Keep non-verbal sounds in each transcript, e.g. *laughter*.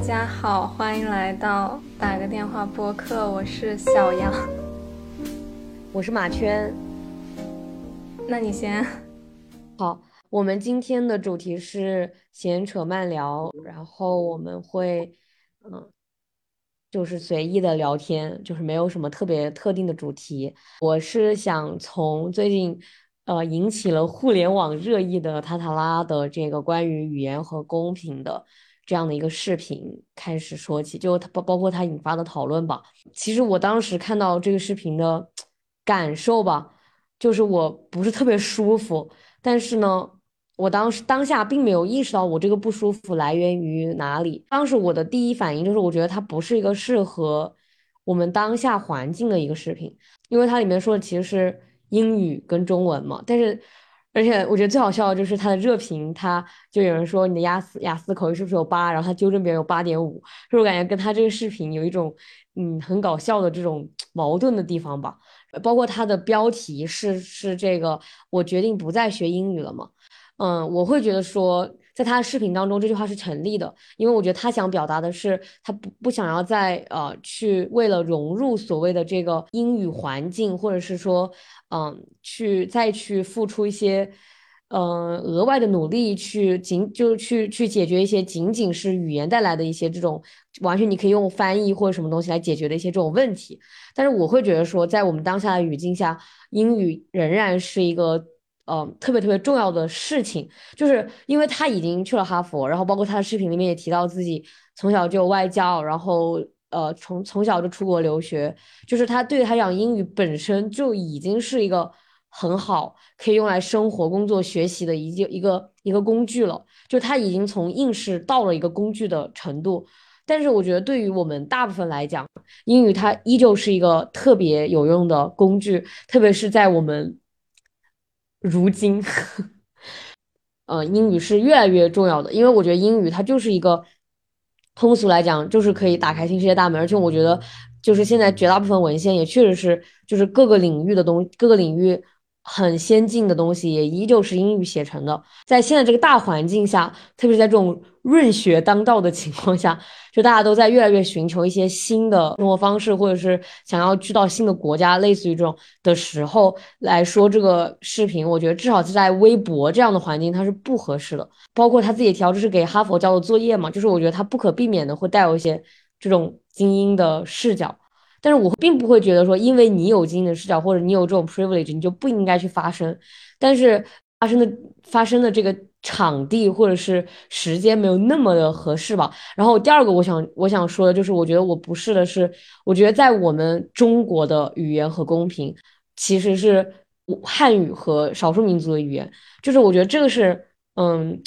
大家好，欢迎来到打个电话播客，我是小杨，*laughs* 我是马圈。那你先。好，我们今天的主题是闲扯慢聊，然后我们会，嗯，就是随意的聊天，就是没有什么特别特定的主题。我是想从最近，呃，引起了互联网热议的塔塔拉的这个关于语言和公平的。这样的一个视频开始说起，就它包包括它引发的讨论吧。其实我当时看到这个视频的感受吧，就是我不是特别舒服。但是呢，我当时当下并没有意识到我这个不舒服来源于哪里。当时我的第一反应就是，我觉得它不是一个适合我们当下环境的一个视频，因为它里面说的其实是英语跟中文嘛。但是。而且我觉得最好笑的就是他的热评，他就有人说你的雅思雅思口语是不是有八，然后他纠正别人有八点五，就我感觉跟他这个视频有一种嗯很搞笑的这种矛盾的地方吧。包括他的标题是是这个，我决定不再学英语了嘛。嗯，我会觉得说，在他的视频当中这句话是成立的，因为我觉得他想表达的是他不不想要再呃去为了融入所谓的这个英语环境，或者是说。嗯，去再去付出一些，嗯，额外的努力去仅就去去解决一些仅仅是语言带来的一些这种完全你可以用翻译或者什么东西来解决的一些这种问题。但是我会觉得说，在我们当下的语境下，英语仍然是一个嗯特别特别重要的事情。就是因为他已经去了哈佛，然后包括他的视频里面也提到自己从小就外教，然后。呃，从从小就出国留学，就是他对他讲英语本身就已经是一个很好可以用来生活、工作、学习的一一个一个工具了。就他已经从应试到了一个工具的程度。但是我觉得对于我们大部分来讲，英语它依旧是一个特别有用的工具，特别是在我们如今，呃，英语是越来越重要的，因为我觉得英语它就是一个。通俗来讲，就是可以打开新世界大门，而且我觉得，就是现在绝大部分文献也确实是，就是各个领域的东，各个领域。很先进的东西也依旧是英语写成的，在现在这个大环境下，特别是在这种润学当道的情况下，就大家都在越来越寻求一些新的生活方式，或者是想要去到新的国家，类似于这种的时候来说这个视频，我觉得至少是在微博这样的环境它是不合适的。包括他自己调这是给哈佛交的作业嘛，就是我觉得他不可避免的会带有一些这种精英的视角。但是我并不会觉得说，因为你有精英的视角或者你有这种 privilege，你就不应该去发声。但是发生的发生的这个场地或者是时间没有那么的合适吧。然后第二个我想我想说的就是，我觉得我不是的是，我觉得在我们中国的语言和公平，其实是汉语和少数民族的语言，就是我觉得这个是嗯。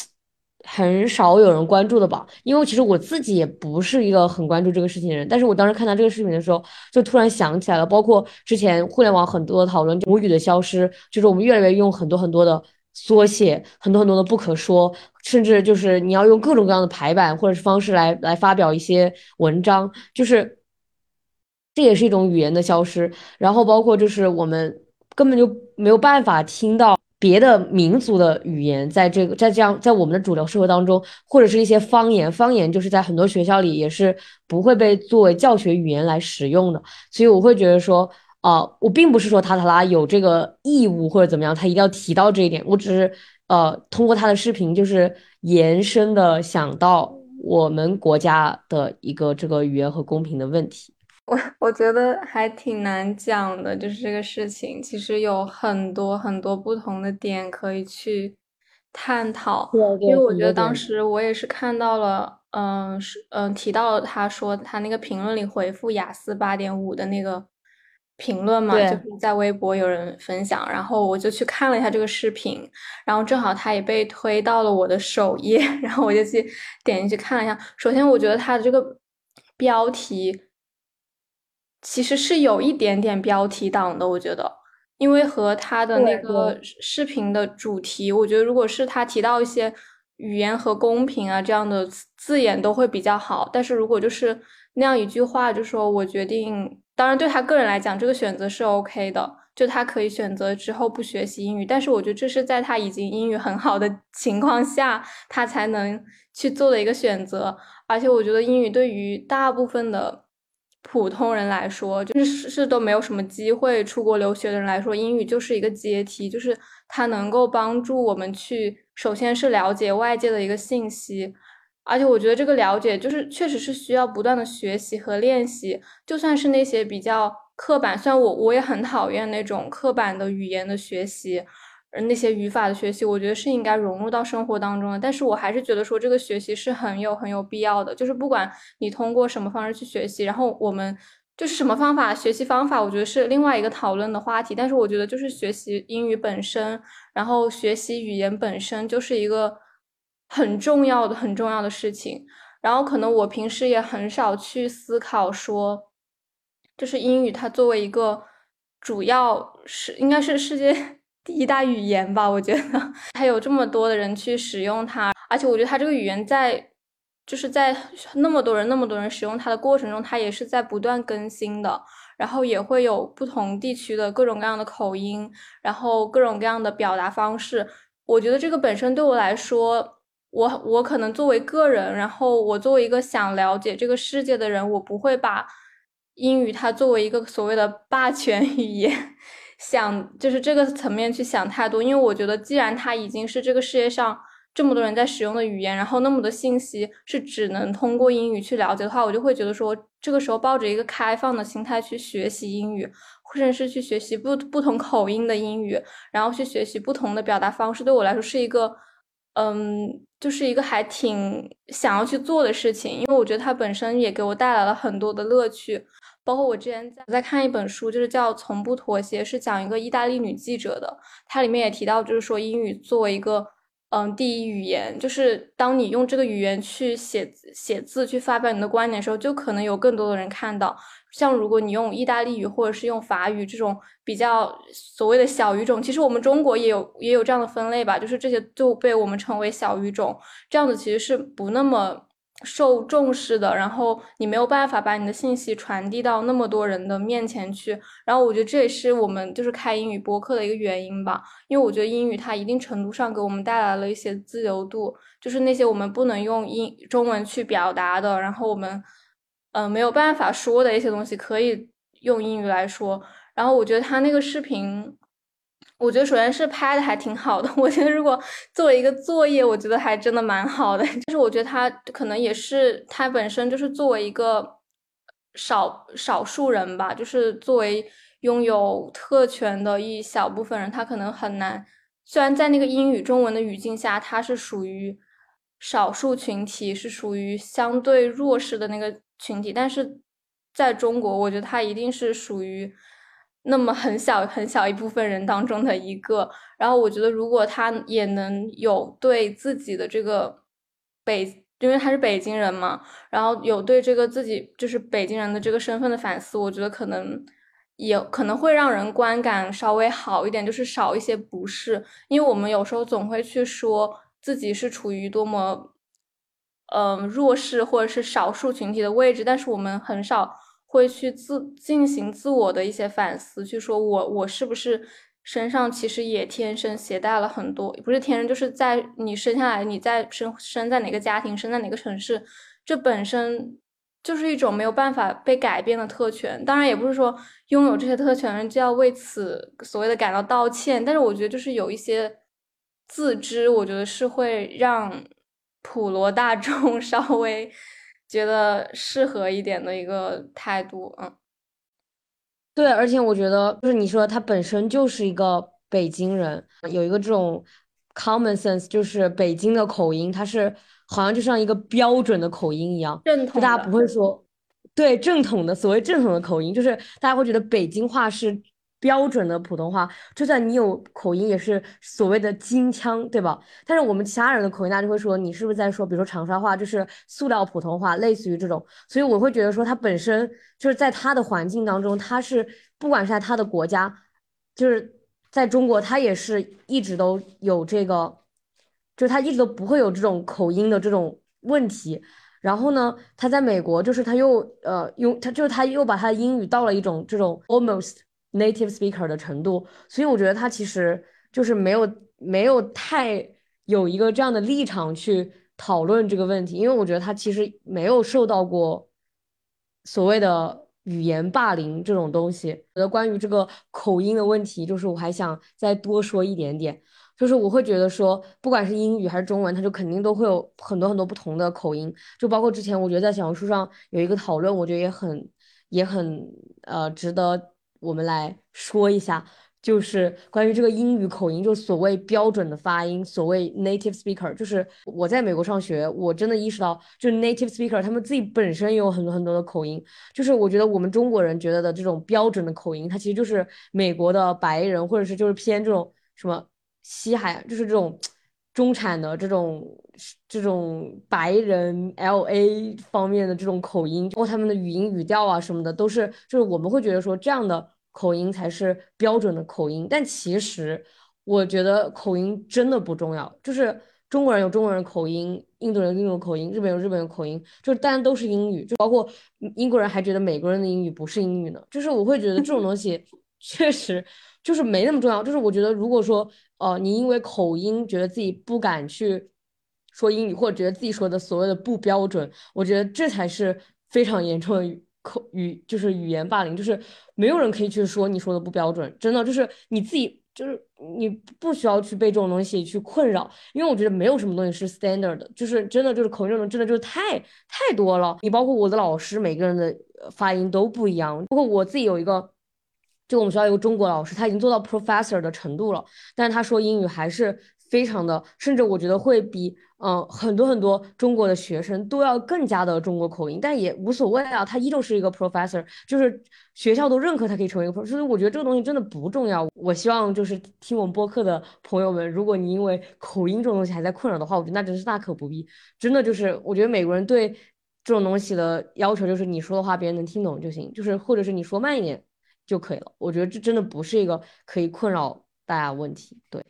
很少有人关注的吧，因为其实我自己也不是一个很关注这个事情的人。但是我当时看到这个视频的时候，就突然想起来了，包括之前互联网很多的讨论，母语的消失，就是我们越来越用很多很多的缩写，很多很多的不可说，甚至就是你要用各种各样的排版或者是方式来来发表一些文章，就是这也是一种语言的消失。然后包括就是我们根本就没有办法听到。别的民族的语言，在这个在这样在我们的主流社会当中，或者是一些方言，方言就是在很多学校里也是不会被作为教学语言来使用的。所以我会觉得说，啊，我并不是说塔塔拉有这个义务或者怎么样，他一定要提到这一点。我只是呃通过他的视频，就是延伸的想到我们国家的一个这个语言和公平的问题。我我觉得还挺难讲的，就是这个事情，其实有很多很多不同的点可以去探讨。因为我觉得当时我也是看到了，嗯，是嗯提到了他说他那个评论里回复雅思八点五的那个评论嘛，就是在微博有人分享，然后我就去看了一下这个视频，然后正好他也被推到了我的首页，*laughs* 然后我就去点进去看了一下。首先，我觉得他的这个标题。其实是有一点点标题党的，我觉得，因为和他的那个视频的主题，我觉得如果是他提到一些语言和公平啊这样的字眼都会比较好，但是如果就是那样一句话，就说我决定，当然对他个人来讲，这个选择是 OK 的，就他可以选择之后不学习英语。但是我觉得这是在他已经英语很好的 *laughs* 情况下，他才能去做的一个选择。而且我觉得英语对于大部分的普通人来说，就是是都没有什么机会出国留学的人来说，英语就是一个阶梯，就是它能够帮助我们去，首先是了解外界的一个信息。而且我觉得这个了解就是确实是需要不断的学习和练习，就算是那些比较刻板，虽然我我也很讨厌那种刻板的语言的学习，那些语法的学习，我觉得是应该融入到生活当中的。但是我还是觉得说这个学习是很有很有必要的，就是不管你通过什么方式去学习，然后我们就是什么方法学习方法，我觉得是另外一个讨论的话题。但是我觉得就是学习英语本身，然后学习语言本身就是一个。很重要的、很重要的事情，然后可能我平时也很少去思考说，就是英语它作为一个主要是应该是世界第一大语言吧，我觉得 *laughs* 它有这么多的人去使用它，而且我觉得它这个语言在就是在那么多人、那么多人使用它的过程中，它也是在不断更新的，然后也会有不同地区的各种各样的口音，然后各种各样的表达方式，我觉得这个本身对我来说。我我可能作为个人，然后我作为一个想了解这个世界的人，我不会把英语它作为一个所谓的霸权语言，想就是这个层面去想太多。因为我觉得，既然它已经是这个世界上这么多人在使用的语言，然后那么多信息是只能通过英语去了解的话，我就会觉得说，这个时候抱着一个开放的心态去学习英语，或者是去学习不不同口音的英语，然后去学习不同的表达方式，对我来说是一个。嗯，就是一个还挺想要去做的事情，因为我觉得它本身也给我带来了很多的乐趣。包括我之前在在看一本书，就是叫《从不妥协》，是讲一个意大利女记者的。它里面也提到，就是说英语作为一个嗯第一语言，就是当你用这个语言去写写字、去发表你的观点的时候，就可能有更多的人看到。像如果你用意大利语或者是用法语这种比较所谓的小语种，其实我们中国也有也有这样的分类吧，就是这些就被我们称为小语种，这样子其实是不那么受重视的。然后你没有办法把你的信息传递到那么多人的面前去。然后我觉得这也是我们就是开英语播客的一个原因吧，因为我觉得英语它一定程度上给我们带来了一些自由度，就是那些我们不能用英中文去表达的，然后我们。嗯，没有办法说的一些东西可以用英语来说。然后我觉得他那个视频，我觉得首先是拍的还挺好的。*laughs* 我觉得如果作为一个作业，我觉得还真的蛮好的。*laughs* 就是我觉得他可能也是他本身就是作为一个少少数人吧，就是作为拥有特权的一小部分人，他可能很难。虽然在那个英语中文的语境下，他是属于少数群体，是属于相对弱势的那个。群体，但是在中国，我觉得他一定是属于那么很小很小一部分人当中的一个。然后，我觉得如果他也能有对自己的这个北，因为他是北京人嘛，然后有对这个自己就是北京人的这个身份的反思，我觉得可能也可能会让人观感稍微好一点，就是少一些不适。因为我们有时候总会去说自己是处于多么。嗯，弱势或者是少数群体的位置，但是我们很少会去自进行自我的一些反思，去说我我是不是身上其实也天生携带了很多，不是天生，就是在你生下来，你在生生在哪个家庭，生在哪个城市，这本身就是一种没有办法被改变的特权。当然，也不是说拥有这些特权人就要为此所谓的感到道歉，但是我觉得就是有一些自知，我觉得是会让。普罗大众 *laughs* 稍微觉得适合一点的一个态度，嗯，对，而且我觉得就是你说他本身就是一个北京人，有一个这种 common sense，就是北京的口音，他是好像就像一个标准的口音一样，正统，大家不会说，对，正统的所谓正统的口音，就是大家会觉得北京话是。标准的普通话，就算你有口音，也是所谓的京腔，对吧？但是我们其他人的口音，大家就会说你是不是在说，比如说长沙话，就是塑料普通话，类似于这种。所以我会觉得说，他本身就是在他的环境当中，他是不管是在他的国家，就是在中国，他也是一直都有这个，就是他一直都不会有这种口音的这种问题。然后呢，他在美国，就是他又呃用他就是他又把他的英语到了一种这种 almost。Native speaker 的程度，所以我觉得他其实就是没有没有太有一个这样的立场去讨论这个问题，因为我觉得他其实没有受到过所谓的语言霸凌这种东西。觉得关于这个口音的问题，就是我还想再多说一点点。就是我会觉得说，不管是英语还是中文，它就肯定都会有很多很多不同的口音。就包括之前，我觉得在小红书上有一个讨论，我觉得也很也很呃值得我们来说一下，就是关于这个英语口音，就所谓标准的发音，所谓 native speaker。就是我在美国上学，我真的意识到，就 native speaker 他们自己本身也有很多很多的口音。就是我觉得我们中国人觉得的这种标准的口音，它其实就是美国的白人，或者是就是偏这种什么。西海就是这种中产的这种这种白人 L A 方面的这种口音，包括他们的语音语调啊什么的，都是就是我们会觉得说这样的口音才是标准的口音。但其实我觉得口音真的不重要，就是中国人有中国人口音，印度人有印度口音，日本有日本的口音，就是大家都是英语，就包括英国人还觉得美国人的英语不是英语呢。就是我会觉得这种东西 *laughs* 确实就是没那么重要。就是我觉得如果说。哦，你因为口音觉得自己不敢去说英语，或者觉得自己说的所谓的不标准，我觉得这才是非常严重的口语，就是语言霸凌，就是没有人可以去说你说的不标准，真的就是你自己，就是你不需要去被这种东西去困扰，因为我觉得没有什么东西是 standard 的，就是真的就是口音这种真的就是太太多了，你包括我的老师，每个人的发音都不一样，包括我自己有一个。就我们学校有个中国老师，他已经做到 professor 的程度了，但是他说英语还是非常的，甚至我觉得会比嗯很多很多中国的学生都要更加的中国口音，但也无所谓啊，他依旧是一个 professor，就是学校都认可他可以成为一个 professor，所以我觉得这个东西真的不重要。我希望就是听我们播客的朋友们，如果你因为口音这种东西还在困扰的话，我觉得那真是大可不必。真的就是我觉得美国人对这种东西的要求就是你说的话别人能听懂就行，就是或者是你说慢一点。就可以了。我觉得这真的不是一个可以困扰大家问题。对，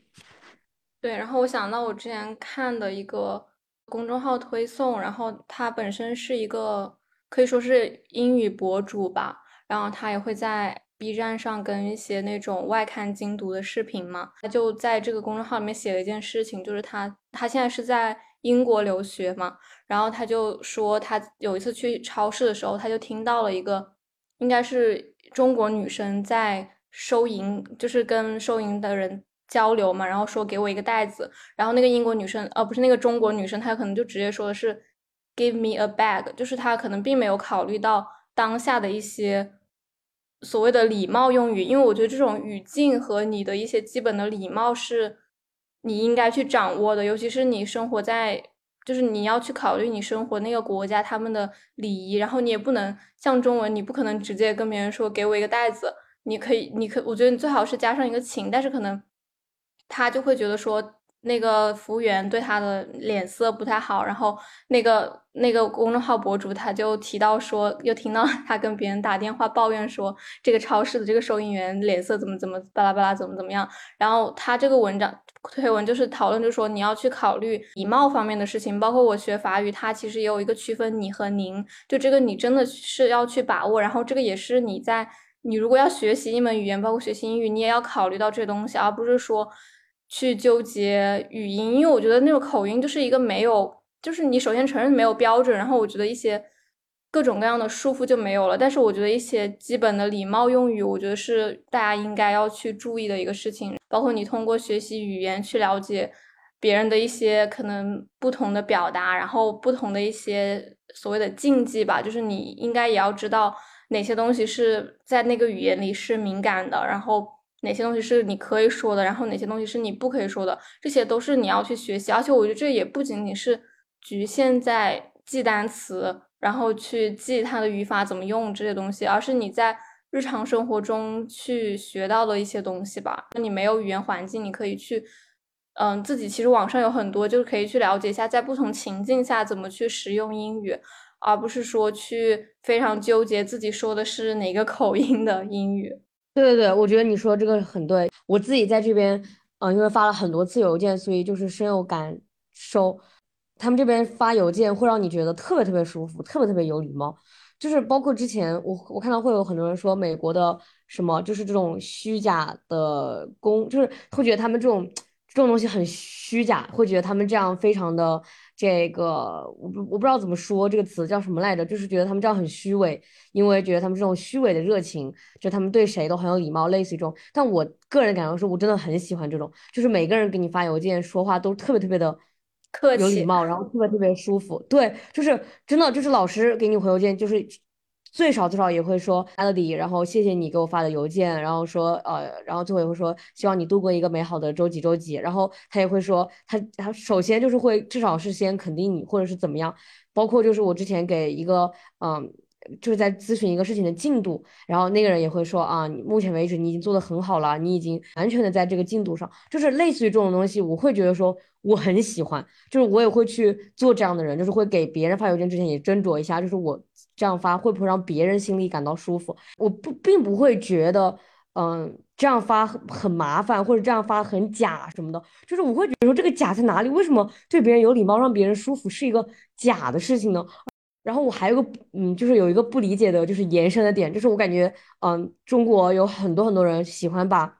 对。然后我想到我之前看的一个公众号推送，然后他本身是一个可以说是英语博主吧，然后他也会在 B 站上跟一些那种外刊精读的视频嘛。他就在这个公众号里面写了一件事情，就是他他现在是在英国留学嘛，然后他就说他有一次去超市的时候，他就听到了一个应该是。中国女生在收银，就是跟收银的人交流嘛，然后说给我一个袋子，然后那个英国女生，呃，不是那个中国女生，她可能就直接说的是 give me a bag，就是她可能并没有考虑到当下的一些所谓的礼貌用语，因为我觉得这种语境和你的一些基本的礼貌是你应该去掌握的，尤其是你生活在。就是你要去考虑你生活那个国家他们的礼仪，然后你也不能像中文，你不可能直接跟别人说给我一个袋子，你可以，你可，我觉得你最好是加上一个请，但是可能他就会觉得说。那个服务员对他的脸色不太好，然后那个那个公众号博主他就提到说，又听到 *laughs* 他跟别人打电话抱怨说，这个超市的这个收银员脸色怎么怎么巴拉巴拉怎么怎么样。然后他这个文章推文就是讨论，就是说你要去考虑礼貌方面的事情，包括我学法语，它其实也有一个区分你和您，就这个你真的是要去把握。然后这个也是你在你如果要学习一门语言，包括学习英语，你也要考虑到这东西，而不是说。去纠结语音，因为我觉得那种口音就是一个没有，就是你首先承认没有标准，然后我觉得一些各种各样的束缚就没有了。但是我觉得一些基本的礼貌用语，我觉得是大家应该要去注意的一个事情。包括你通过学习语言去了解别人的一些可能不同的表达，然后不同的一些所谓的禁忌吧，就是你应该也要知道哪些东西是在那个语言里是敏感的，然后。哪些东西是你可以说的，然后哪些东西是你不可以说的，这些都是你要去学习。而且我觉得这也不仅仅是局限在记单词，然后去记它的语法怎么用这些东西，而是你在日常生活中去学到的一些东西吧。那你没有语言环境，你可以去，嗯，自己其实网上有很多，就是可以去了解一下，在不同情境下怎么去使用英语，而不是说去非常纠结自己说的是哪个口音的英语。对对对，我觉得你说这个很对。我自己在这边，嗯，因为发了很多次邮件，所以就是深有感受。他们这边发邮件会让你觉得特别特别舒服，特别特别有礼貌。就是包括之前我我看到会有很多人说美国的什么，就是这种虚假的公，就是会觉得他们这种这种东西很虚假，会觉得他们这样非常的这个，我不我不知道怎么说这个词叫什么来着，就是觉得他们这样很虚伪，因为觉得他们这种虚伪的热情，就他们对谁都很有礼貌，类似于这种。但我个人感觉是，我真的很喜欢这种，就是每个人给你发邮件说话都特别特别的。客气有礼貌，然后特别特别舒服。对，就是真的，就是老师给你回邮件，就是最少最少也会说 Melody，然后谢谢你给我发的邮件，然后说呃，然后最后也会说希望你度过一个美好的周几周几。然后他也会说他他首先就是会至少是先肯定你，或者是怎么样。包括就是我之前给一个嗯。就是在咨询一个事情的进度，然后那个人也会说啊，目前为止你已经做得很好了，你已经完全的在这个进度上，就是类似于这种东西，我会觉得说我很喜欢，就是我也会去做这样的人，就是会给别人发邮件之前也斟酌一下，就是我这样发会不会让别人心里感到舒服，我不并不会觉得嗯这样发很麻烦或者这样发很假什么的，就是我会觉得说这个假在哪里？为什么对别人有礼貌让别人舒服是一个假的事情呢？然后我还有个嗯，就是有一个不理解的，就是延伸的点，就是我感觉嗯，中国有很多很多人喜欢把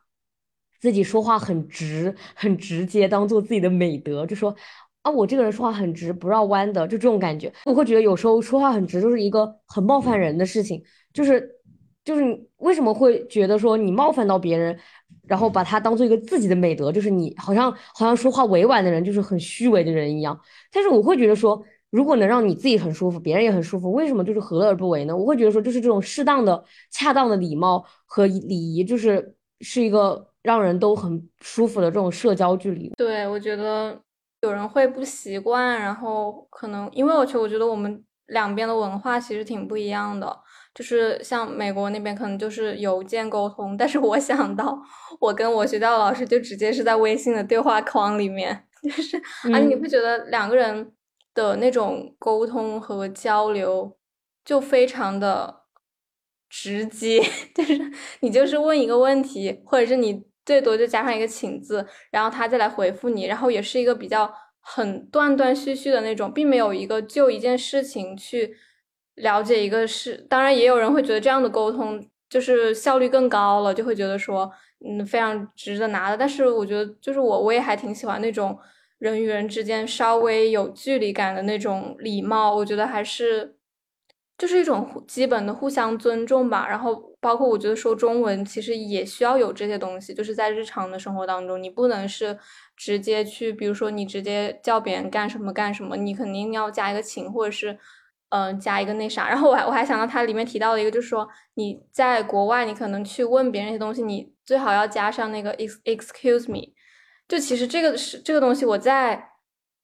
自己说话很直、很直接当做自己的美德，就说啊，我这个人说话很直，不绕弯的，就这种感觉。我会觉得有时候说话很直就是一个很冒犯人的事情，就是就是你为什么会觉得说你冒犯到别人，然后把他当做一个自己的美德，就是你好像好像说话委婉的人就是很虚伪的人一样。但是我会觉得说。如果能让你自己很舒服，别人也很舒服，为什么就是何乐而不为呢？我会觉得说，就是这种适当的、恰当的礼貌和礼仪，就是是一个让人都很舒服的这种社交距离。对，我觉得有人会不习惯，然后可能因为我觉得，我觉得我们两边的文化其实挺不一样的。就是像美国那边可能就是邮件沟通，但是我想到我跟我学校的老师就直接是在微信的对话框里面，就是而且，你会觉得两个人。的那种沟通和交流就非常的直接，*laughs* 就是你就是问一个问题，或者是你最多就加上一个请字，然后他再来回复你，然后也是一个比较很断断续续的那种，并没有一个就一件事情去了解一个事。当然，也有人会觉得这样的沟通就是效率更高了，就会觉得说嗯非常值得拿的。但是我觉得就是我我也还挺喜欢那种。人与人之间稍微有距离感的那种礼貌，我觉得还是就是一种基本的互相尊重吧。然后，包括我觉得说中文其实也需要有这些东西，就是在日常的生活当中，你不能是直接去，比如说你直接叫别人干什么干什么，你肯定要加一个请，或者是嗯加一个那啥。然后我还我还想到它里面提到的一个，就是说你在国外，你可能去问别人一些东西，你最好要加上那个 ex excuse me。就其实这个是这个东西，我在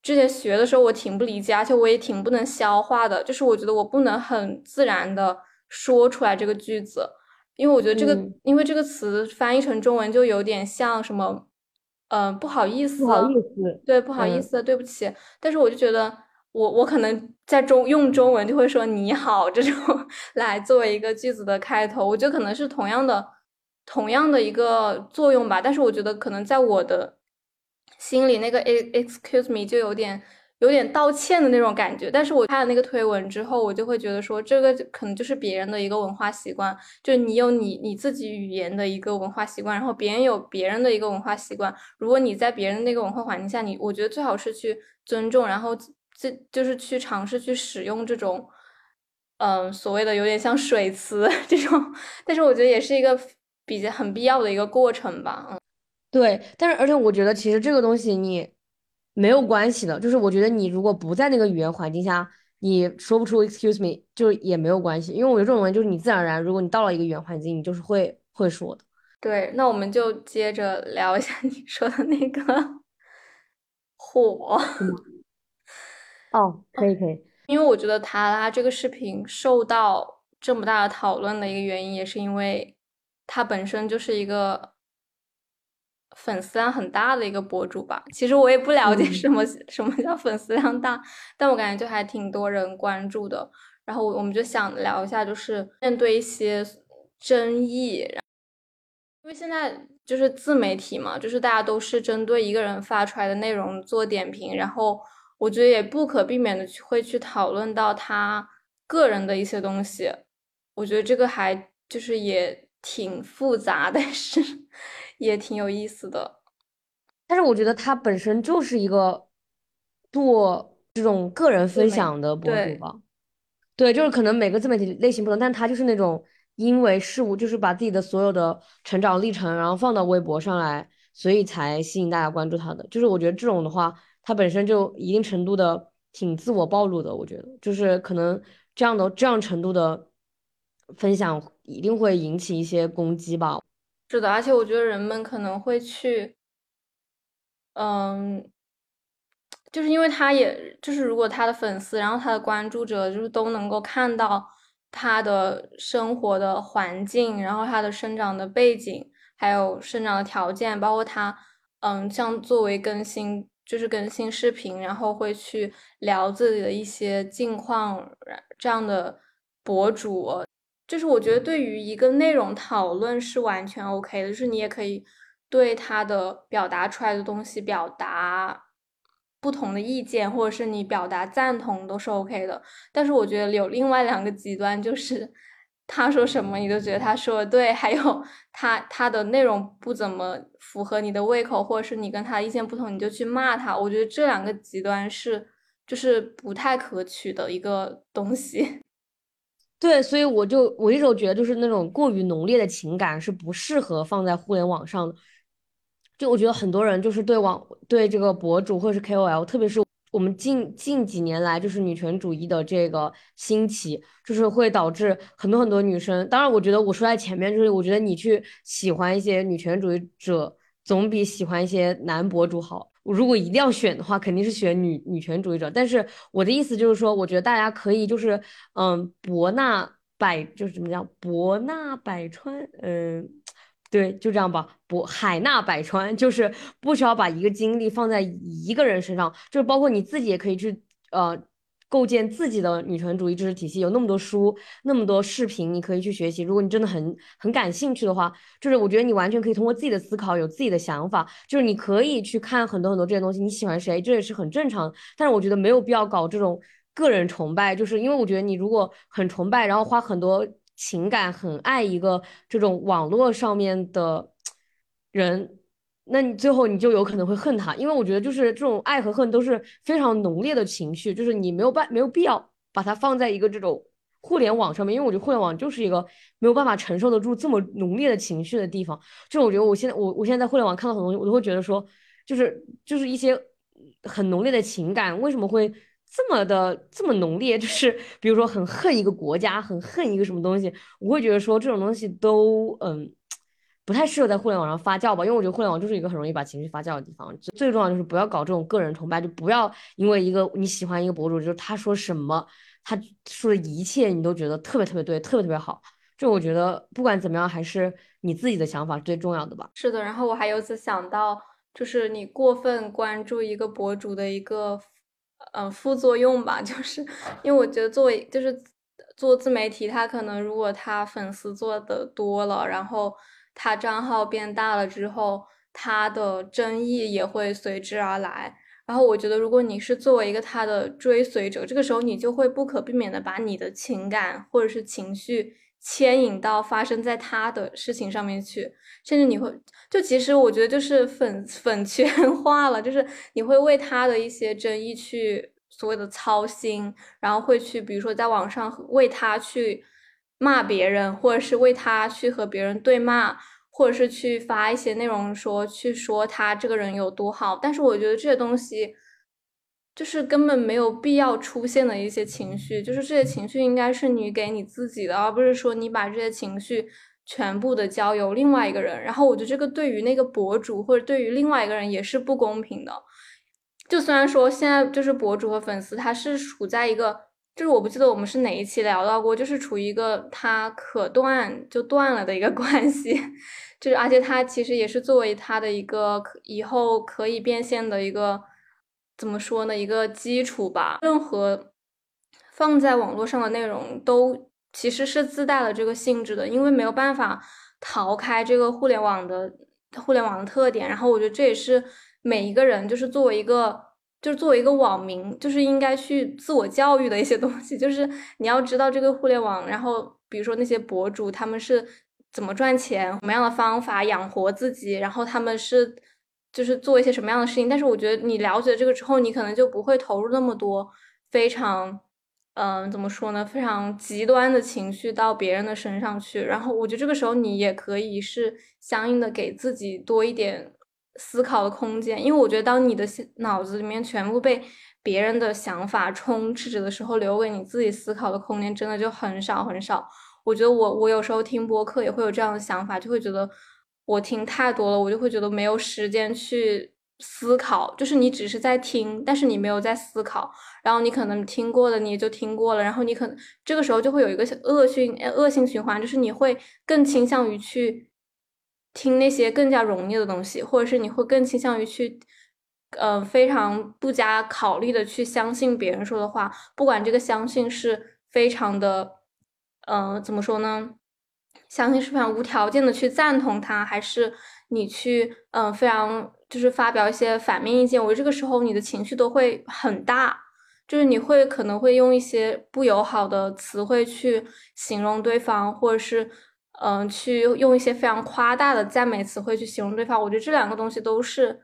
之前学的时候我挺不理解，而且我也挺不能消化的。就是我觉得我不能很自然的说出来这个句子，因为我觉得这个，因为这个词翻译成中文就有点像什么，嗯，不好意思，不好意思，对，不好意思，对不起。但是我就觉得，我我可能在中用中文就会说你好这种 *laughs* 来作为一个句子的开头，我觉得可能是同样的同样的一个作用吧。但是我觉得可能在我的。心里那个 excuse me 就有点有点道歉的那种感觉，但是我看了那个推文之后，我就会觉得说，这个可能就是别人的一个文化习惯，就你有你你自己语言的一个文化习惯，然后别人有别人的一个文化习惯。如果你在别人那个文化环境下，你我觉得最好是去尊重，然后这就是去尝试去使用这种，嗯，所谓的有点像水词 *laughs* 这种，但是我觉得也是一个比较很必要的一个过程吧，嗯。对，但是而且我觉得其实这个东西你没有关系的，就是我觉得你如果不在那个语言环境下，你说不出 excuse me 就也没有关系，因为我觉得这种东西就是你自然而然，如果你到了一个语言环境，你就是会会说的。对，那我们就接着聊一下你 *laughs* 说的那个 *laughs* 火。哦，可以可以，因为我觉得塔拉这个视频受到这么大的讨论的一个原因，也是因为它本身就是一个。粉丝量很大的一个博主吧，其实我也不了解什么什么叫粉丝量大，但我感觉就还挺多人关注的。然后我们就想聊一下，就是面对一些争议，因为现在就是自媒体嘛，就是大家都是针对一个人发出来的内容做点评，然后我觉得也不可避免的会去讨论到他个人的一些东西。我觉得这个还就是也挺复杂，但是也挺有意思的。但是我觉得他本身就是一个做这种个人分享的博主吧。对，就是可能每个自媒体类型不同，但他就是那种因为事物，就是把自己的所有的成长历程，然后放到微博上来，所以才吸引大家关注他的。就是我觉得这种的话，他本身就一定程度的挺自我暴露的。我觉得就是可能这样的这样程度的分享一定会引起一些攻击吧。是的，而且我觉得人们可能会去，嗯。就是因为他，也就是如果他的粉丝，然后他的关注者，就是都能够看到他的生活的环境，然后他的生长的背景，还有生长的条件，包括他，嗯，像作为更新，就是更新视频，然后会去聊自己的一些近况，这样的博主，就是我觉得对于一个内容讨论是完全 OK 的，就是你也可以对他的表达出来的东西表达。不同的意见，或者是你表达赞同都是 OK 的，但是我觉得有另外两个极端，就是 *laughs* 他说什么你都觉得他说的对，还有 *laughs* 他他的内容不怎么符合你的胃口，或者是你跟他意见不同，你就去骂他。我觉得这两个极端是就是不太可取的一个东西。对，所以我就我一直觉得，就是那种过于浓烈的情感是不适合放在互联网上的。就我觉得很多人就是对网对这个博主或者是 KOL，特别是我们近近几年来就是女权主义的这个兴起，就是会导致很多很多女生。当然，我觉得我说在前面，就是我觉得你去喜欢一些女权主义者，总比喜欢一些男博主好。我如果一定要选的话，肯定是选女女权主义者。但是我的意思就是说，我觉得大家可以就是嗯，博纳百就是怎么讲，博纳百川，嗯。对，就这样吧，不海纳百川，就是不需要把一个精力放在一个人身上，就是包括你自己也可以去呃构建自己的女权主义知识体系，有那么多书，那么多视频，你可以去学习。如果你真的很很感兴趣的话，就是我觉得你完全可以通过自己的思考，有自己的想法，就是你可以去看很多很多这些东西。你喜欢谁，这也是很正常。但是我觉得没有必要搞这种个人崇拜，就是因为我觉得你如果很崇拜，然后花很多。情感很爱一个这种网络上面的人，那你最后你就有可能会恨他，因为我觉得就是这种爱和恨都是非常浓烈的情绪，就是你没有办没有必要把它放在一个这种互联网上面，因为我觉得互联网就是一个没有办法承受得住这么浓烈的情绪的地方。就我觉得我现在我我现在在互联网看到很多东西，我都会觉得说，就是就是一些很浓烈的情感为什么会？这么的这么浓烈，就是比如说很恨一个国家，很恨一个什么东西，我会觉得说这种东西都嗯不太适合在互联网上发酵吧，因为我觉得互联网就是一个很容易把情绪发酵的地方。最重要就是不要搞这种个人崇拜，就不要因为一个你喜欢一个博主，就是他说什么，他说的一切你都觉得特别特别对，特别特别好。就我觉得不管怎么样，还是你自己的想法最重要的吧。是的，然后我还有次想到，就是你过分关注一个博主的一个。嗯，副作用吧，就是因为我觉得作为就是做自媒体，他可能如果他粉丝做的多了，然后他账号变大了之后，他的争议也会随之而来。然后我觉得，如果你是作为一个他的追随者，这个时候你就会不可避免的把你的情感或者是情绪。牵引到发生在他的事情上面去，甚至你会就其实我觉得就是粉粉圈 *laughs* 化了，就是你会为他的一些争议去所谓的操心，然后会去比如说在网上为他去骂别人，或者是为他去和别人对骂，或者是去发一些内容说去说他这个人有多好，但是我觉得这些东西。就是根本没有必要出现的一些情绪，就是这些情绪应该是你给你自己的，而不是说你把这些情绪全部的交由另外一个人。然后我觉得这个对于那个博主或者对于另外一个人也是不公平的。就虽然说现在就是博主和粉丝他是处在一个，就是我不记得我们是哪一期聊到过，就是处于一个他可断就断了的一个关系，*laughs* 就是而且他其实也是作为他的一个以后可以变现的一个。怎么说呢？一个基础吧。任何放在网络上的内容都其实是自带了这个性质的，因为没有办法逃开这个互联网的互联网的特点。然后我觉得这也是每一个人就是作为一个就是作为一个网民，就是应该去自我教育的一些东西。就是你要知道这个互联网，然后比如说那些博主他们是怎么赚钱，什么样的方法养活自己，然后他们是就是做一些什么样的事情。但是我觉得你了解这个之后，你可能就不会投入那么多非常，嗯，怎么说呢，非常极端的情绪到别人的身上去。然后我觉得这个时候你也可以是相应的给自己多一点思考的空间，因为我觉得当你的脑子里面全部被别人的想法充斥着的时候，留给你自己思考的空间真的就很少很少。我觉得我我有时候听播客也会有这样的想法，就会觉得我听太多了，我就会觉得没有时间去思考。就是你只是在听，但是你没有在思考。然后你可能听过了，你也就听过了。然后你可能这个时候就会有一个恶性恶性循环，就是你会更倾向于去听那些更加容易的东西，或者是你会更倾向于去呃非常不加考虑的去相信别人说的话，不管这个相信是非常的。嗯，怎么说呢？相信是非常无条件的去赞同他，还是你去嗯非常就是发表一些反面意见？我觉得这个时候你的情绪都会很大，就是你会可能会用一些不友好的词汇去形容对方，或者是嗯去用一些非常夸大的赞美词汇去形容对方。我觉得这两个东西都是，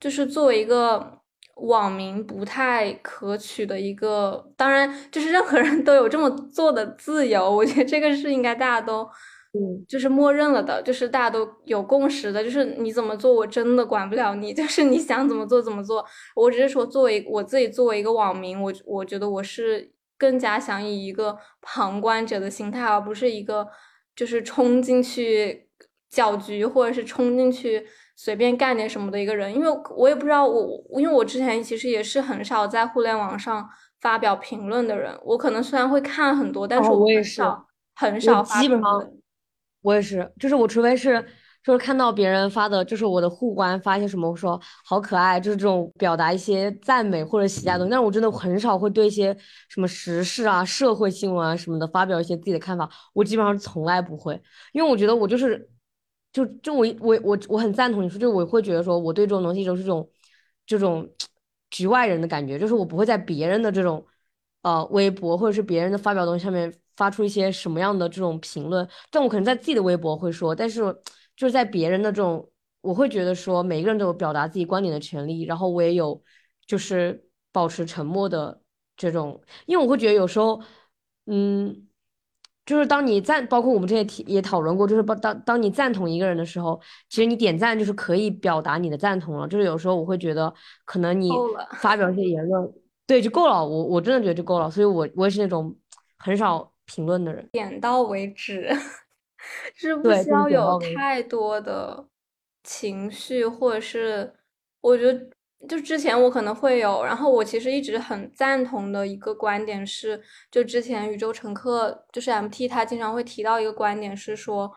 就是作为一个。网民不太可取的一个，当然就是任何人都有这么做的自由，我觉得这个是应该大家都，嗯，就是默认了的，就是大家都有共识的，就是你怎么做我真的管不了你，*laughs* 就是你想怎么做怎么做，我只是说作为我自己作为一个网民，我我觉得我是更加想以一个旁观者的心态，而不是一个就是冲进去搅局或者是冲进去。随便干点什么的一个人，因为我也不知道我，因为我之前其实也是很少在互联网上发表评论的人。我可能虽然会看很多，但是我很少很少发基本上，我也是，就是我除非是就是看到别人发的，就是我的互关发一些什么，说好可爱，就是这种表达一些赞美或者喜爱的东西。但是我真的很少会对一些什么时事啊、社会新闻啊什么的发表一些自己的看法。我基本上从来不会，因为我觉得我就是。就就我我我我很赞同你说，就我会觉得说，我对这种东西都是这种这种局外人的感觉，就是我不会在别人的这种呃微博或者是别人的发表东西上面发出一些什么样的这种评论，但我可能在自己的微博会说，但是就是在别人的这种，我会觉得说，每个人都有表达自己观点的权利，然后我也有就是保持沉默的这种，因为我会觉得有时候，嗯。就是当你赞，包括我们这些提也讨论过，就是当当你赞同一个人的时候，其实你点赞就是可以表达你的赞同了。就是有时候我会觉得，可能你 *laughs* 发表一些言论，对就够了。我我真的觉得就够了。所以，我我也是那种很少评论的人，点到为止，是不需要有太多的情绪，或者是我觉得。就之前我可能会有，然后我其实一直很赞同的一个观点是，就之前宇宙乘客就是 MT 他经常会提到一个观点是说，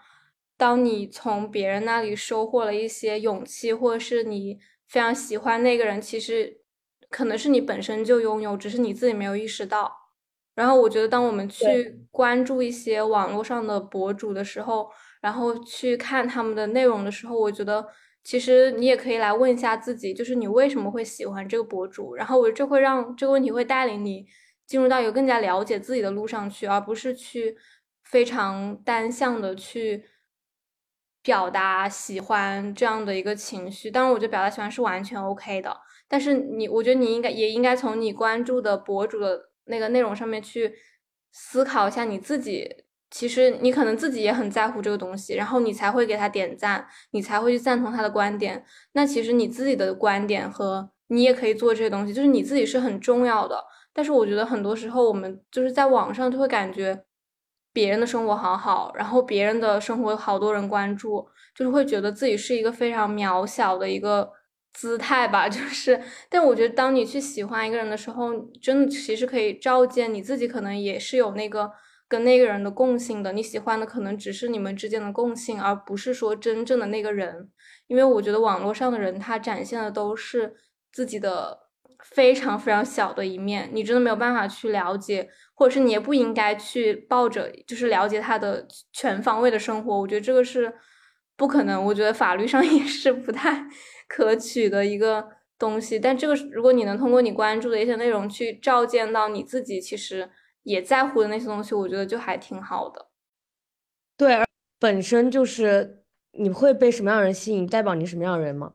当你从别人那里收获了一些勇气，或者是你非常喜欢那个人，其实可能是你本身就拥有，只是你自己没有意识到。然后我觉得，当我们去关注一些网络上的博主的时候，然后去看他们的内容的时候，我觉得。其实你也可以来问一下自己，就是你为什么会喜欢这个博主？然后我这会让这个问题会带领你进入到一个更加了解自己的路上去，而不是去非常单向的去表达喜欢这样的一个情绪。当然，我觉得表达喜欢是完全 OK 的，但是你，我觉得你应该也应该从你关注的博主的那个内容上面去思考一下你自己。其实你可能自己也很在乎这个东西，然后你才会给他点赞，你才会去赞同他的观点。那其实你自己的观点和你也可以做这些东西，就是你自己是很重要的。但是我觉得很多时候我们就是在网上就会感觉别人的生活好好，然后别人的生活好多人关注，就是会觉得自己是一个非常渺小的一个姿态吧。*laughs* 就是，但我觉得当你去喜欢一个人的时候，真的其实可以照见你自己，可能也是有那个。跟那个人的共性的，你喜欢的可能只是你们之间的共性，而不是说真正的那个人。因为我觉得网络上的人他展现的都是自己的非常非常小的一面，你真的没有办法去了解，或者是你也不应该去抱着就是了解他的全方位的生活。我觉得这个是不可能，我觉得法律上 *laughs* 也是不太可取的一个东西。但这个如果你能通过你关注的一些内容去照见到你自己，其实。也在乎的那些东西，我觉得就还挺好的。对，本身就是你会被什么样的人吸引，代表你什么样的人吗？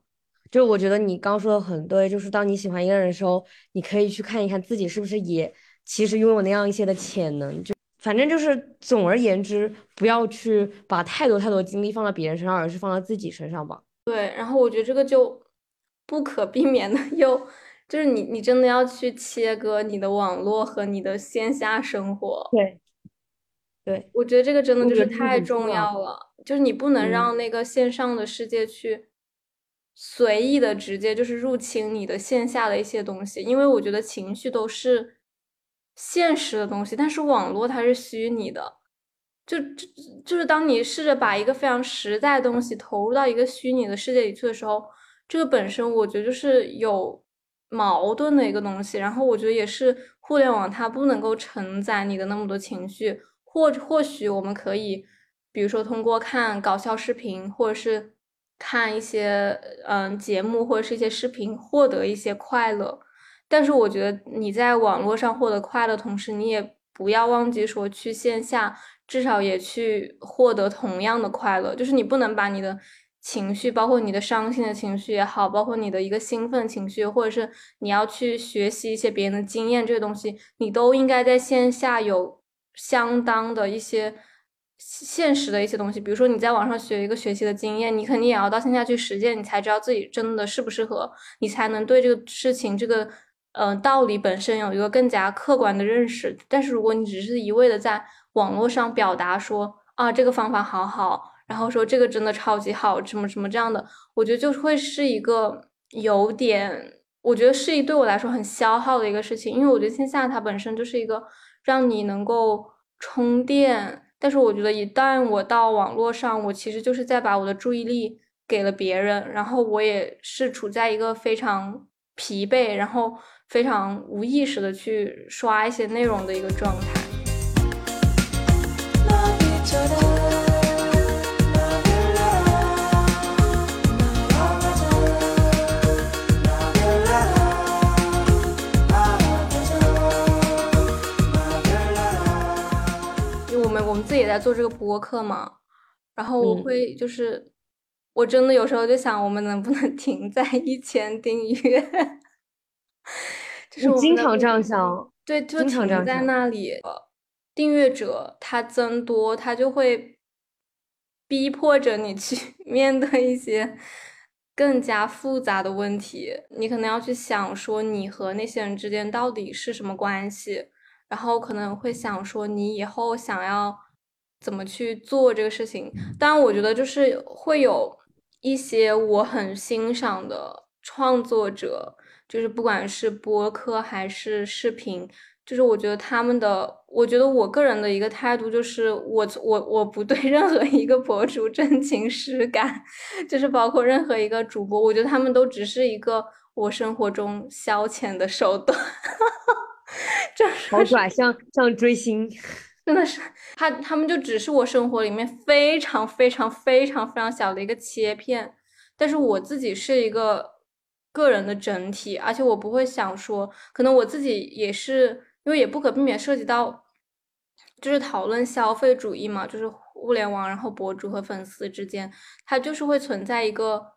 就我觉得你刚说的很对，就是当你喜欢一个人的时候，你可以去看一看自己是不是也其实拥有那样一些的潜能。就反正就是总而言之，不要去把太多太多精力放在别人身上，而是放在自己身上吧。对，然后我觉得这个就不可避免的 *laughs* 又就是你你真的要去切割你的网络和你的线下生活。对。对，我觉得这个真的就是太重要了，就是你不能让那个线上的世界去随意的直接就是入侵你的线下的一些东西，因为我觉得情绪都是现实的东西，但是网络它是虚拟的，就就就是当你试着把一个非常实在的东西投入到一个虚拟的世界里去的时候，这个本身我觉得就是有矛盾的一个东西，然后我觉得也是互联网它不能够承载你的那么多情绪。或或许我们可以，比如说通过看搞笑视频，或者是看一些嗯节目，或者是一些视频，获得一些快乐。但是我觉得你在网络上获得快乐同时，你也不要忘记说去线下，至少也去获得同样的快乐。就是你不能把你的情绪，包括你的伤心的情绪也好，包括你的一个兴奋情绪，或者是你要去学习一些别人的经验这些东西，你都应该在线下有。相当的一些现实的一些东西，比如说你在网上学一个学习的经验，你肯定也要到线下去实践，你才知道自己真的适不适合，你才能对这个事情这个呃道理本身有一个更加客观的认识。但是如果你只是一味的在网络上表达说啊这个方法好好，然后说这个真的超级好，什么什么这样的，我觉得就会是一个有点，我觉得是一对我来说很消耗的一个事情，因为我觉得线下它本身就是一个。让你能够充电，但是我觉得一旦我到网络上，我其实就是在把我的注意力给了别人，然后我也是处在一个非常疲惫，然后非常无意识的去刷一些内容的一个状态。我们自己也在做这个播客嘛，然后我会就是，我真的有时候就想，我们能不能停在一千订阅？就是我经常这样想，对，就停在那里。订阅者他增多，他就会逼迫着你去 *laughs* 面对一些更加复杂的问题。你可能要去想说，你和那些人之间到底是什么关系？然后可能会想说，你以后想要怎么去做这个事情？当然，我觉得就是会有一些我很欣赏的创作者，就是不管是播客还是视频，就是我觉得他们的，我觉得我个人的一个态度就是，我我我不对 *laughs* 任何一个博主真情实感，就是包括任何一个主播，我觉得他们都只是一个我生活中消遣的手段。*laughs* 好拽，像像追星，*laughs* 真的是他他们就只是我生活里面非常非常非常非常小的一个切片，但是我自己是一个个人的整体，而且我不会想说，可能我自己也是，因为也不可避免涉及到，就是讨论消费主义嘛，就是互联网，然后博主和粉丝之间，它就是会存在一个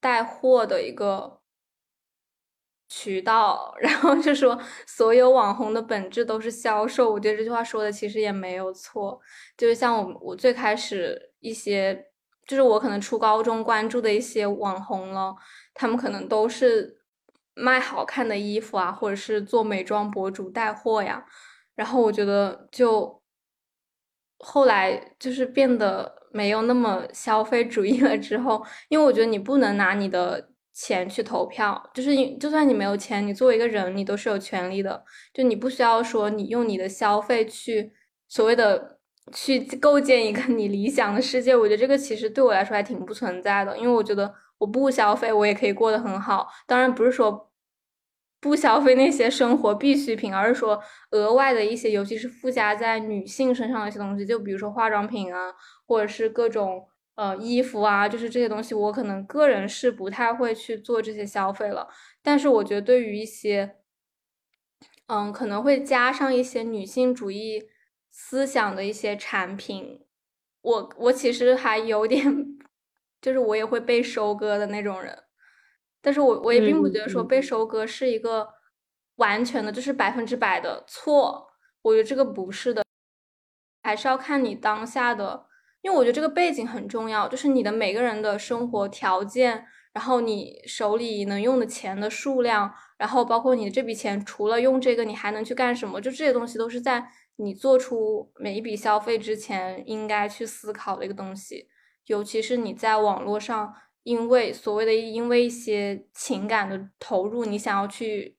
带货的一个。渠道，然后就说所有网红的本质都是销售。我觉得这句话说的其实也没有错。就是像我，我最开始一些，就是我可能初高中关注的一些网红了，他们可能都是卖好看的衣服啊，或者是做美妆博主带货呀。然后我觉得就后来就是变得没有那么消费主义了。之后，因为我觉得你不能拿你的。钱去投票，就是你，就算你没有钱，你作为一个人，你都是有权利的。就你不需要说你用你的消费去所谓的去构建一个你理想的世界。我觉得这个其实对我来说还挺不存在的，因为我觉得我不消费，我也可以过得很好。当然不是说不消费那些生活必需品，而是说额外的一些，尤其是附加在女性身上的一些东西，就比如说化妆品啊，或者是各种。呃，衣服啊，就是这些东西，我可能个人是不太会去做这些消费了。但是我觉得，对于一些，嗯，可能会加上一些女性主义思想的一些产品，我我其实还有点，就是我也会被收割的那种人，但是我我也并不觉得说被。收割是一个完全的，就是百分之百的错，我觉得这个不是的，还是要看你当下的，因为我觉得这个背景很重要，就是你的每个人的生活条件，然后你手里能用的钱的数量，然后包括你这笔钱除了用这个，你还能去干什么，就这些东西都是在。你做出每一笔消费之前，应该去思考的一个东西，尤其是你在网络上，因为所谓的因为一些情感的投入，你想要去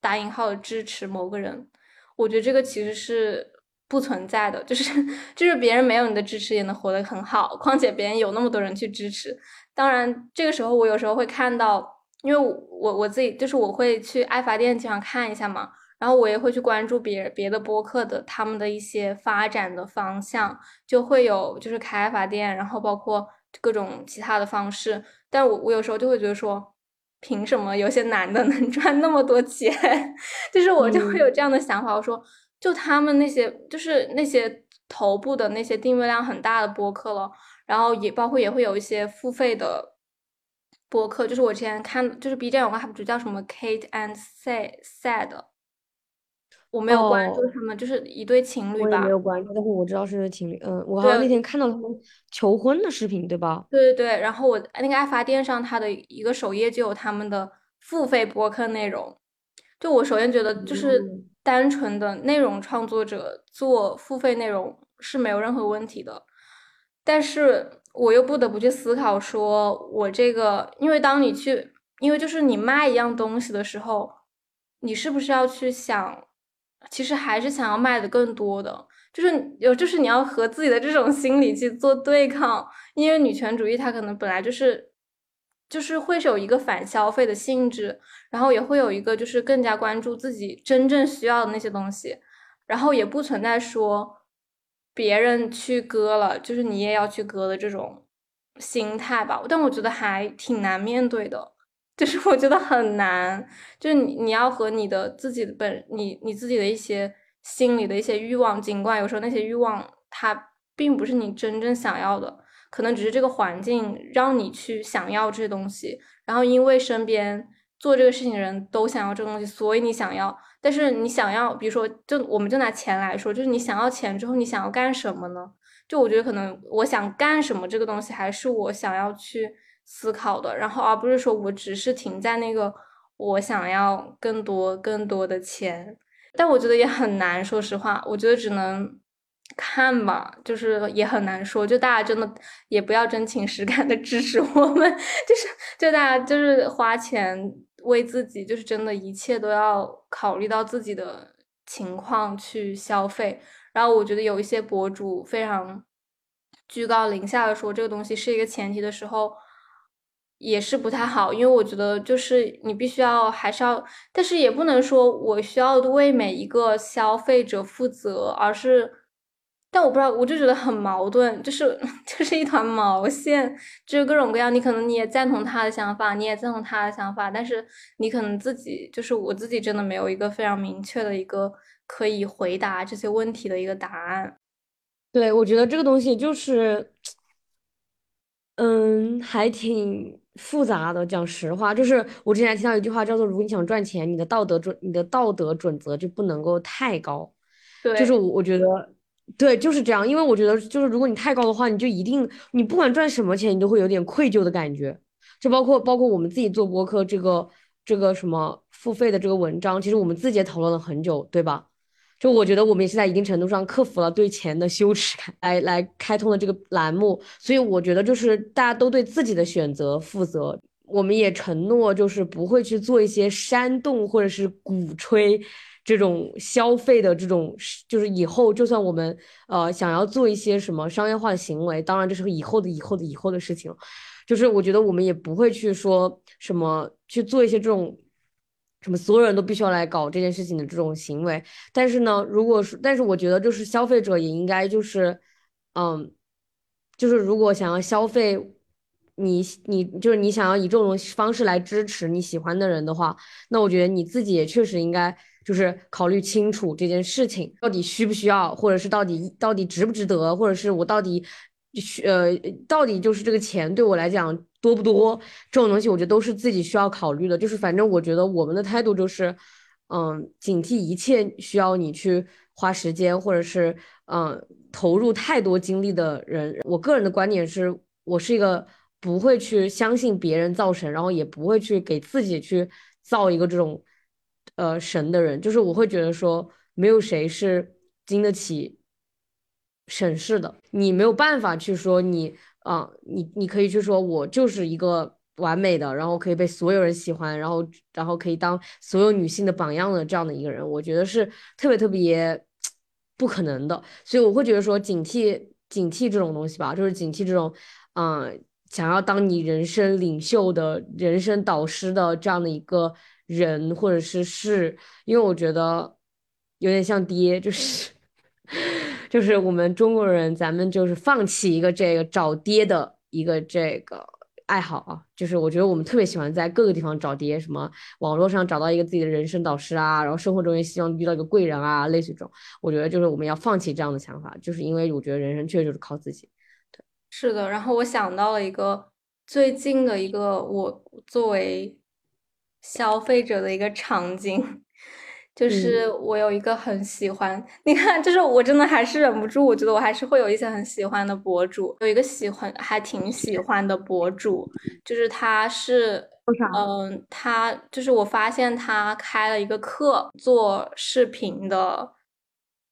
打引号的支持某个人，我觉得这个其实是不存在的，就是 *laughs* 就是别人没有你的支持也能活得很好，况且别人有那么多人去支持。当然，这个时候我有时候会看到，因为我我自己就是我会去爱发电经常看一下嘛。然后我也会去关注别别的播客的他们的一些发展的方向，就会有就是开发店，然后包括各种其他的方式。但我我有时候就会觉得说，凭什么有些男的能赚那么多钱？*laughs* 就是我就会有这样的想法，我说就他们那些就是那些头部的那些订阅量很大的播客了，然后也包括也会有一些付费的播客，就是我之前看就是 B 站有个 UP 主叫什么 Kate and Sad Sad，。我没有关注他们，就是一对情侣吧。我没有关注，但是我知道是情侣。嗯，我好像那天看到他们求婚的视频，对吧？对对对。然后我那个爱发电上，它的一个首页就有他们的付费播客内容。就我首先觉得，就是单纯的内容创作者做付费内容是没有任何问题的。但是我又不得不去思考，说我这个，因为当你去，因为就是你卖一样东西的时候，你是不是要去想？其实还是想要卖的更多的，就是有，就是你要和自己的这种心理去做对抗，因为女权主义它可能本来就是，就是会是有一个反消费的性质，然后也会有一个就是更加关注自己真正需要的那些东西，然后也不存在说别人去割了，就是你也要去割的这种心态吧，但我觉得还挺难面对的。就是我觉得很难，就是你你要和你的自己的本你你自己的一些心里的一些欲望，尽管有时候那些欲望它并不是你真正想要的，可能只是这个环境让你去想要这些东西，然后因为身边做这个事情的人都想要这个东西，所以你想要。但是你想要，比如说，就我们就拿钱来说，就是你想要钱之后，你想要干什么呢？就我觉得可能我想干什么这个东西，还是我想要去。思考的，然后而不是说我只是停在那个我想要更多更多的钱，但我觉得也很难，说实话，我觉得只能看吧，就是也很难说，就大家真的也不要真情实感的支持我们，*laughs* 就是就大家就是花钱为自己，就是真的一切都要考虑到自己的情况去消费，然后我觉得有一些博主非常居高临下的说这个东西是一个前提的时候。也是不太好，因为我觉得就是你必须要还是要，但是也不能说我需要为每一个消费者负责，而是，但我不知道，我就觉得很矛盾，就是 *laughs* 就是一团毛线，就是各种各样，你可能你也赞同他的想法，你也赞同他的想法，但是你可能自己就是我自己真的没有一个非常明确的一个可以回答这些问题的一个答案。对，我觉得这个东西就是，嗯，还挺。复杂的，讲实话，就是我之前听到一句话叫做：“如果你想赚钱，你的道德准，你的道德准则就不能够太高。”对，就是我我觉得，对，就是这样。因为我觉得，就是如果你太高的话，你就一定，你不管赚什么钱，你都会有点愧疚的感觉。就包括包括我们自己做播客，这个这个什么付费的这个文章，其实我们自己也讨论了很久，对吧？就我觉得我们也是在一定程度上克服了对钱的羞耻感，来来开通了这个栏目。所以我觉得就是大家都对自己的选择负责，我们也承诺就是不会去做一些煽动或者是鼓吹这种消费的这种，就是以后就算我们呃想要做一些什么商业化的行为，当然这是以后的以后的以后的事情，就是我觉得我们也不会去说什么去做一些这种。什么所有人都必须要来搞这件事情的这种行为，但是呢，如果是，但是我觉得就是消费者也应该就是，嗯，就是如果想要消费，你你就是你想要以这种方式来支持你喜欢的人的话，那我觉得你自己也确实应该就是考虑清楚这件事情到底需不需要，或者是到底到底值不值得，或者是我到底需呃，到底就是这个钱对我来讲多不多？这种东西我觉得都是自己需要考虑的。就是反正我觉得我们的态度就是，嗯，警惕一切需要你去花时间或者是嗯投入太多精力的人。我个人的观点是，我是一个不会去相信别人造神，然后也不会去给自己去造一个这种呃神的人。就是我会觉得说，没有谁是经得起。审视的，你没有办法去说你啊，你你可以去说，我就是一个完美的，然后可以被所有人喜欢，然后然后可以当所有女性的榜样的这样的一个人，我觉得是特别特别不可能的。所以我会觉得说，警惕警惕这种东西吧，就是警惕这种嗯，想要当你人生领袖的人生导师的这样的一个人或者是事，因为我觉得有点像爹，就是。*laughs* 就是我们中国人，咱们就是放弃一个这个找爹的一个这个爱好啊。就是我觉得我们特别喜欢在各个地方找爹，什么网络上找到一个自己的人生导师啊，然后生活中也希望遇到一个贵人啊，类似这种。我觉得就是我们要放弃这样的想法，就是因为我觉得人生确实就是靠自己。对，是的。然后我想到了一个最近的一个我作为消费者的一个场景。就是我有一个很喜欢，你看，就是我真的还是忍不住，我觉得我还是会有一些很喜欢的博主，有一个喜欢还挺喜欢的博主，就是他是，嗯，他就是我发现他开了一个课，做视频的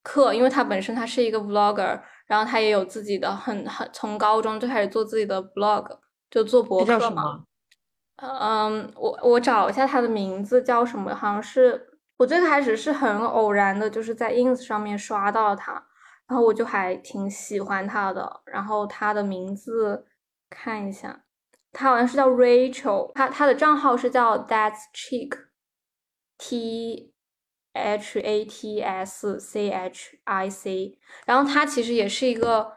课，因为他本身他是一个 vlogger，然后他也有自己的很很从高中就开始做自己的 vlog，就做博客嘛，嗯，我我找一下他的名字叫什么，好像是。我最开始是很偶然的，就是在 ins 上面刷到他，然后我就还挺喜欢他的。然后他的名字看一下，他好像是叫 Rachel，他他的账号是叫 That's Chick，T H A T S C H I C。然后他其实也是一个，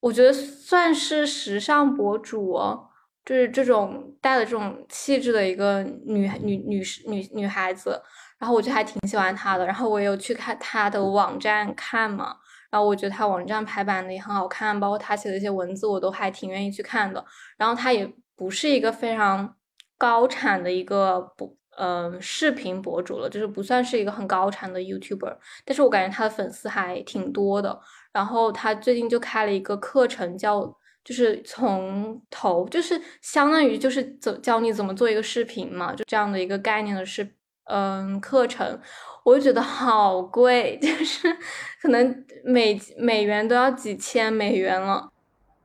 我觉得算是时尚博主哦，就是这种带了这种气质的一个女女女女女孩子。然后我就还挺喜欢她的，然后我有去看她的网站看嘛，然后我觉得她网站排版的也很好看，包括她写的一些文字我都还挺愿意去看的。然后她也不是一个非常高产的一个博，嗯，视频博主了，就是不算是一个很高产的 YouTuber，但是我感觉他的粉丝还挺多的。然后他最近就开了一个课程，叫就是从头，就是相当于就是怎教你怎么做一个视频嘛，就这样的一个概念的视。嗯，课程我就觉得好贵，*laughs* 就是可能每美元都要几千美元了。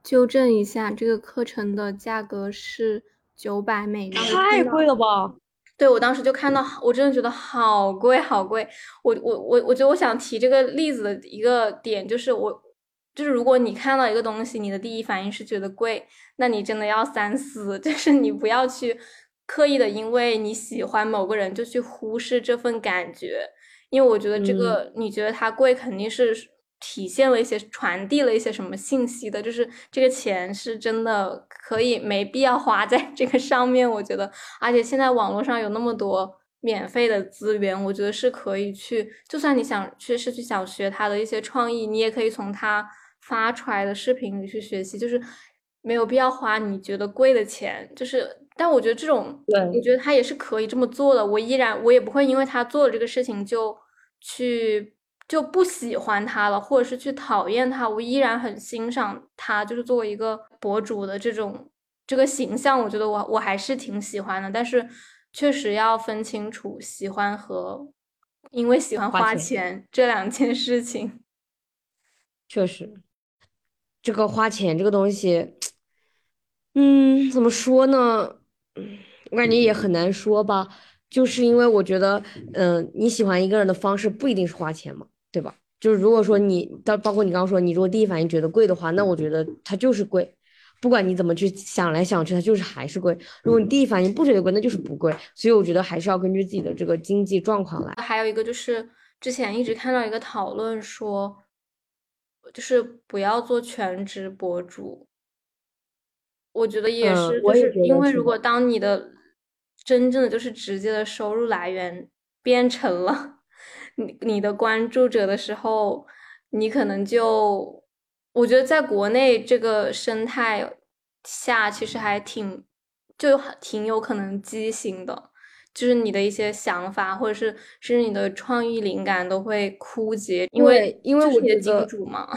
纠正一下，这个课程的价格是九百美元，太贵了吧？对，我当时就看到，我真的觉得好贵，好贵。我我我我觉得我想提这个例子的一个点就是，我就是如果你看到一个东西，你的第一反应是觉得贵，那你真的要三思，*laughs* 就是你不要去。刻意的，因为你喜欢某个人，就去忽视这份感觉。因为我觉得这个，你觉得它贵，肯定是体现了一些、传递了一些什么信息的。就是这个钱是真的可以没必要花在这个上面。我觉得，而且现在网络上有那么多免费的资源，我觉得是可以去。就算你想去是去想学他的一些创意，你也可以从他发出来的视频里去学习。就是没有必要花你觉得贵的钱，就是。但我觉得这种，我觉得他也是可以这么做的。我依然，我也不会因为他做了这个事情就去就不喜欢他了，或者是去讨厌他。我依然很欣赏他，就是作为一个博主的这种这个形象，我觉得我我还是挺喜欢的。但是确实要分清楚喜欢和因为喜欢花钱这两件事情。确实，这个花钱这个东西，嗯，怎么说呢？我感觉也很难说吧，就是因为我觉得，嗯，你喜欢一个人的方式不一定是花钱嘛，对吧？就是如果说你到包括你刚刚说，你如果第一反应觉得贵的话，那我觉得它就是贵，不管你怎么去想来想去，它就是还是贵。如果你第一反应不觉得贵，那就是不贵。所以我觉得还是要根据自己的这个经济状况来。还有一个就是之前一直看到一个讨论说，就是不要做全职博主。我觉得也是，就是因为如果当你的真正的就是直接的收入来源变成了 *laughs* 你你的关注者的时候，你可能就我觉得在国内这个生态下，其实还挺就挺有可能畸形的，就是你的一些想法，或者是甚至你的创意灵感都会枯竭，因为因为我觉得金主嘛。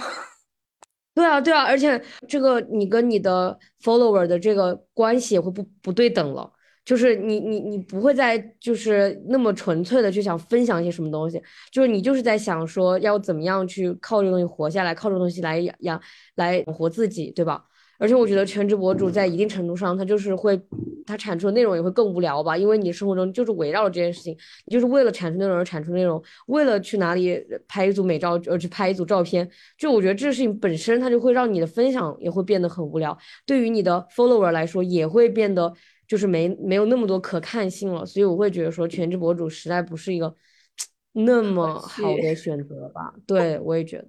*laughs* 对啊，对啊，而且这个你跟你的 follower 的这个关系也会不不对等了，就是你你你不会再就是那么纯粹的去想分享一些什么东西，就是你就是在想说要怎么样去靠这个东西活下来，靠这个东西来养来养活自己，对吧？而且我觉得全职博主在一定程度上，他就是会，他产出的内容也会更无聊吧，因为你生活中就是围绕着这件事情，你就是为了产出内容而产出内容，为了去哪里拍一组美照而去拍一组照片，就我觉得这个事情本身它就会让你的分享也会变得很无聊，对于你的 follower 来说也会变得就是没没有那么多可看性了，所以我会觉得说全职博主实在不是一个 *tsk* 那么好的选择吧，对 *laughs* 我也觉得。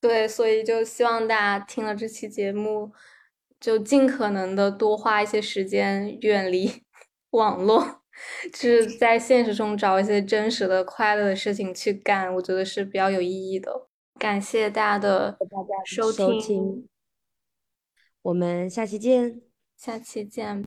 对，所以就希望大家听了这期节目，就尽可能的多花一些时间远离 *laughs* 网络，就是在现实中找一些真实的快乐的事情去干，我觉得是比较有意义的。感谢大家的收听，我们下期见，下期见。